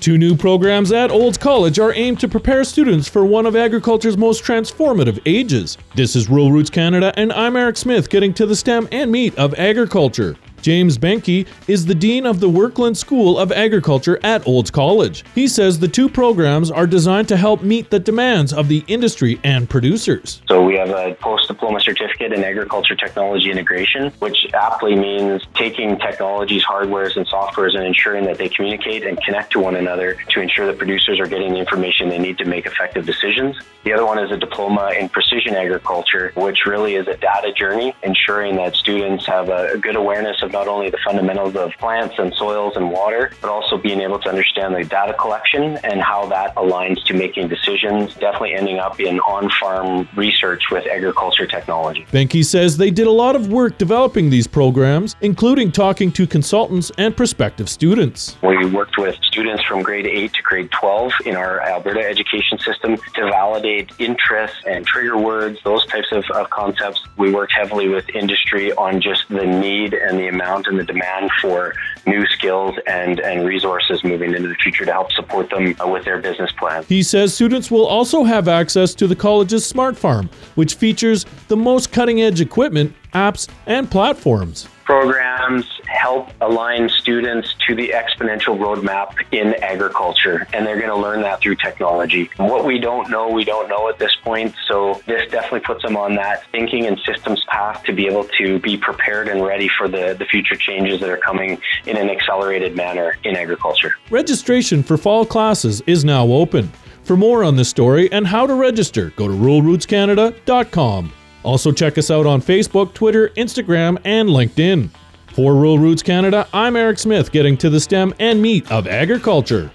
Two new programs at Olds College are aimed to prepare students for one of agriculture's most transformative ages. This is Rural Roots Canada, and I'm Eric Smith getting to the stem and meat of agriculture. James Benke is the Dean of the Werklund School of Agriculture at Olds College. He says the two programs are designed to help meet the demands of the industry and producers. So we have a post-diploma certificate in agriculture technology integration, which aptly means taking technologies, hardwares, and softwares and ensuring that they communicate and connect to one another to ensure that producers are getting the information they need to make effective decisions. The other one is a diploma in precision agriculture, which really is a data journey, ensuring that students have a good awareness of not only the fundamentals of plants and soils and water, but also being able to understand the data collection and how that aligns to making decisions, definitely ending up in on-farm research with agriculture technology. Benke says they did a lot of work developing these programs, including talking to consultants and prospective students. We worked with students from grade 8 to grade 12 in our Alberta education system to validate interests and trigger words, those types of, of concepts. We worked heavily with industry on just the need and the amount and the demand for new skills and, and resources moving into the future to help support them with their business plans. He says students will also have access to the college's Smart Farm, which features the most cutting edge equipment, apps, and platforms. Programs help align students to the exponential roadmap in agriculture, and they're going to learn that through technology. What we don't know, we don't know at this point, so this definitely puts them on that thinking and systems path to be able to be prepared and ready for the, the future changes that are coming in an accelerated manner in agriculture. Registration for fall classes is now open. For more on this story and how to register, go to ruralrootscanada.com. Also, check us out on Facebook, Twitter, Instagram, and LinkedIn. For Rural Roots Canada, I'm Eric Smith, getting to the stem and meat of agriculture.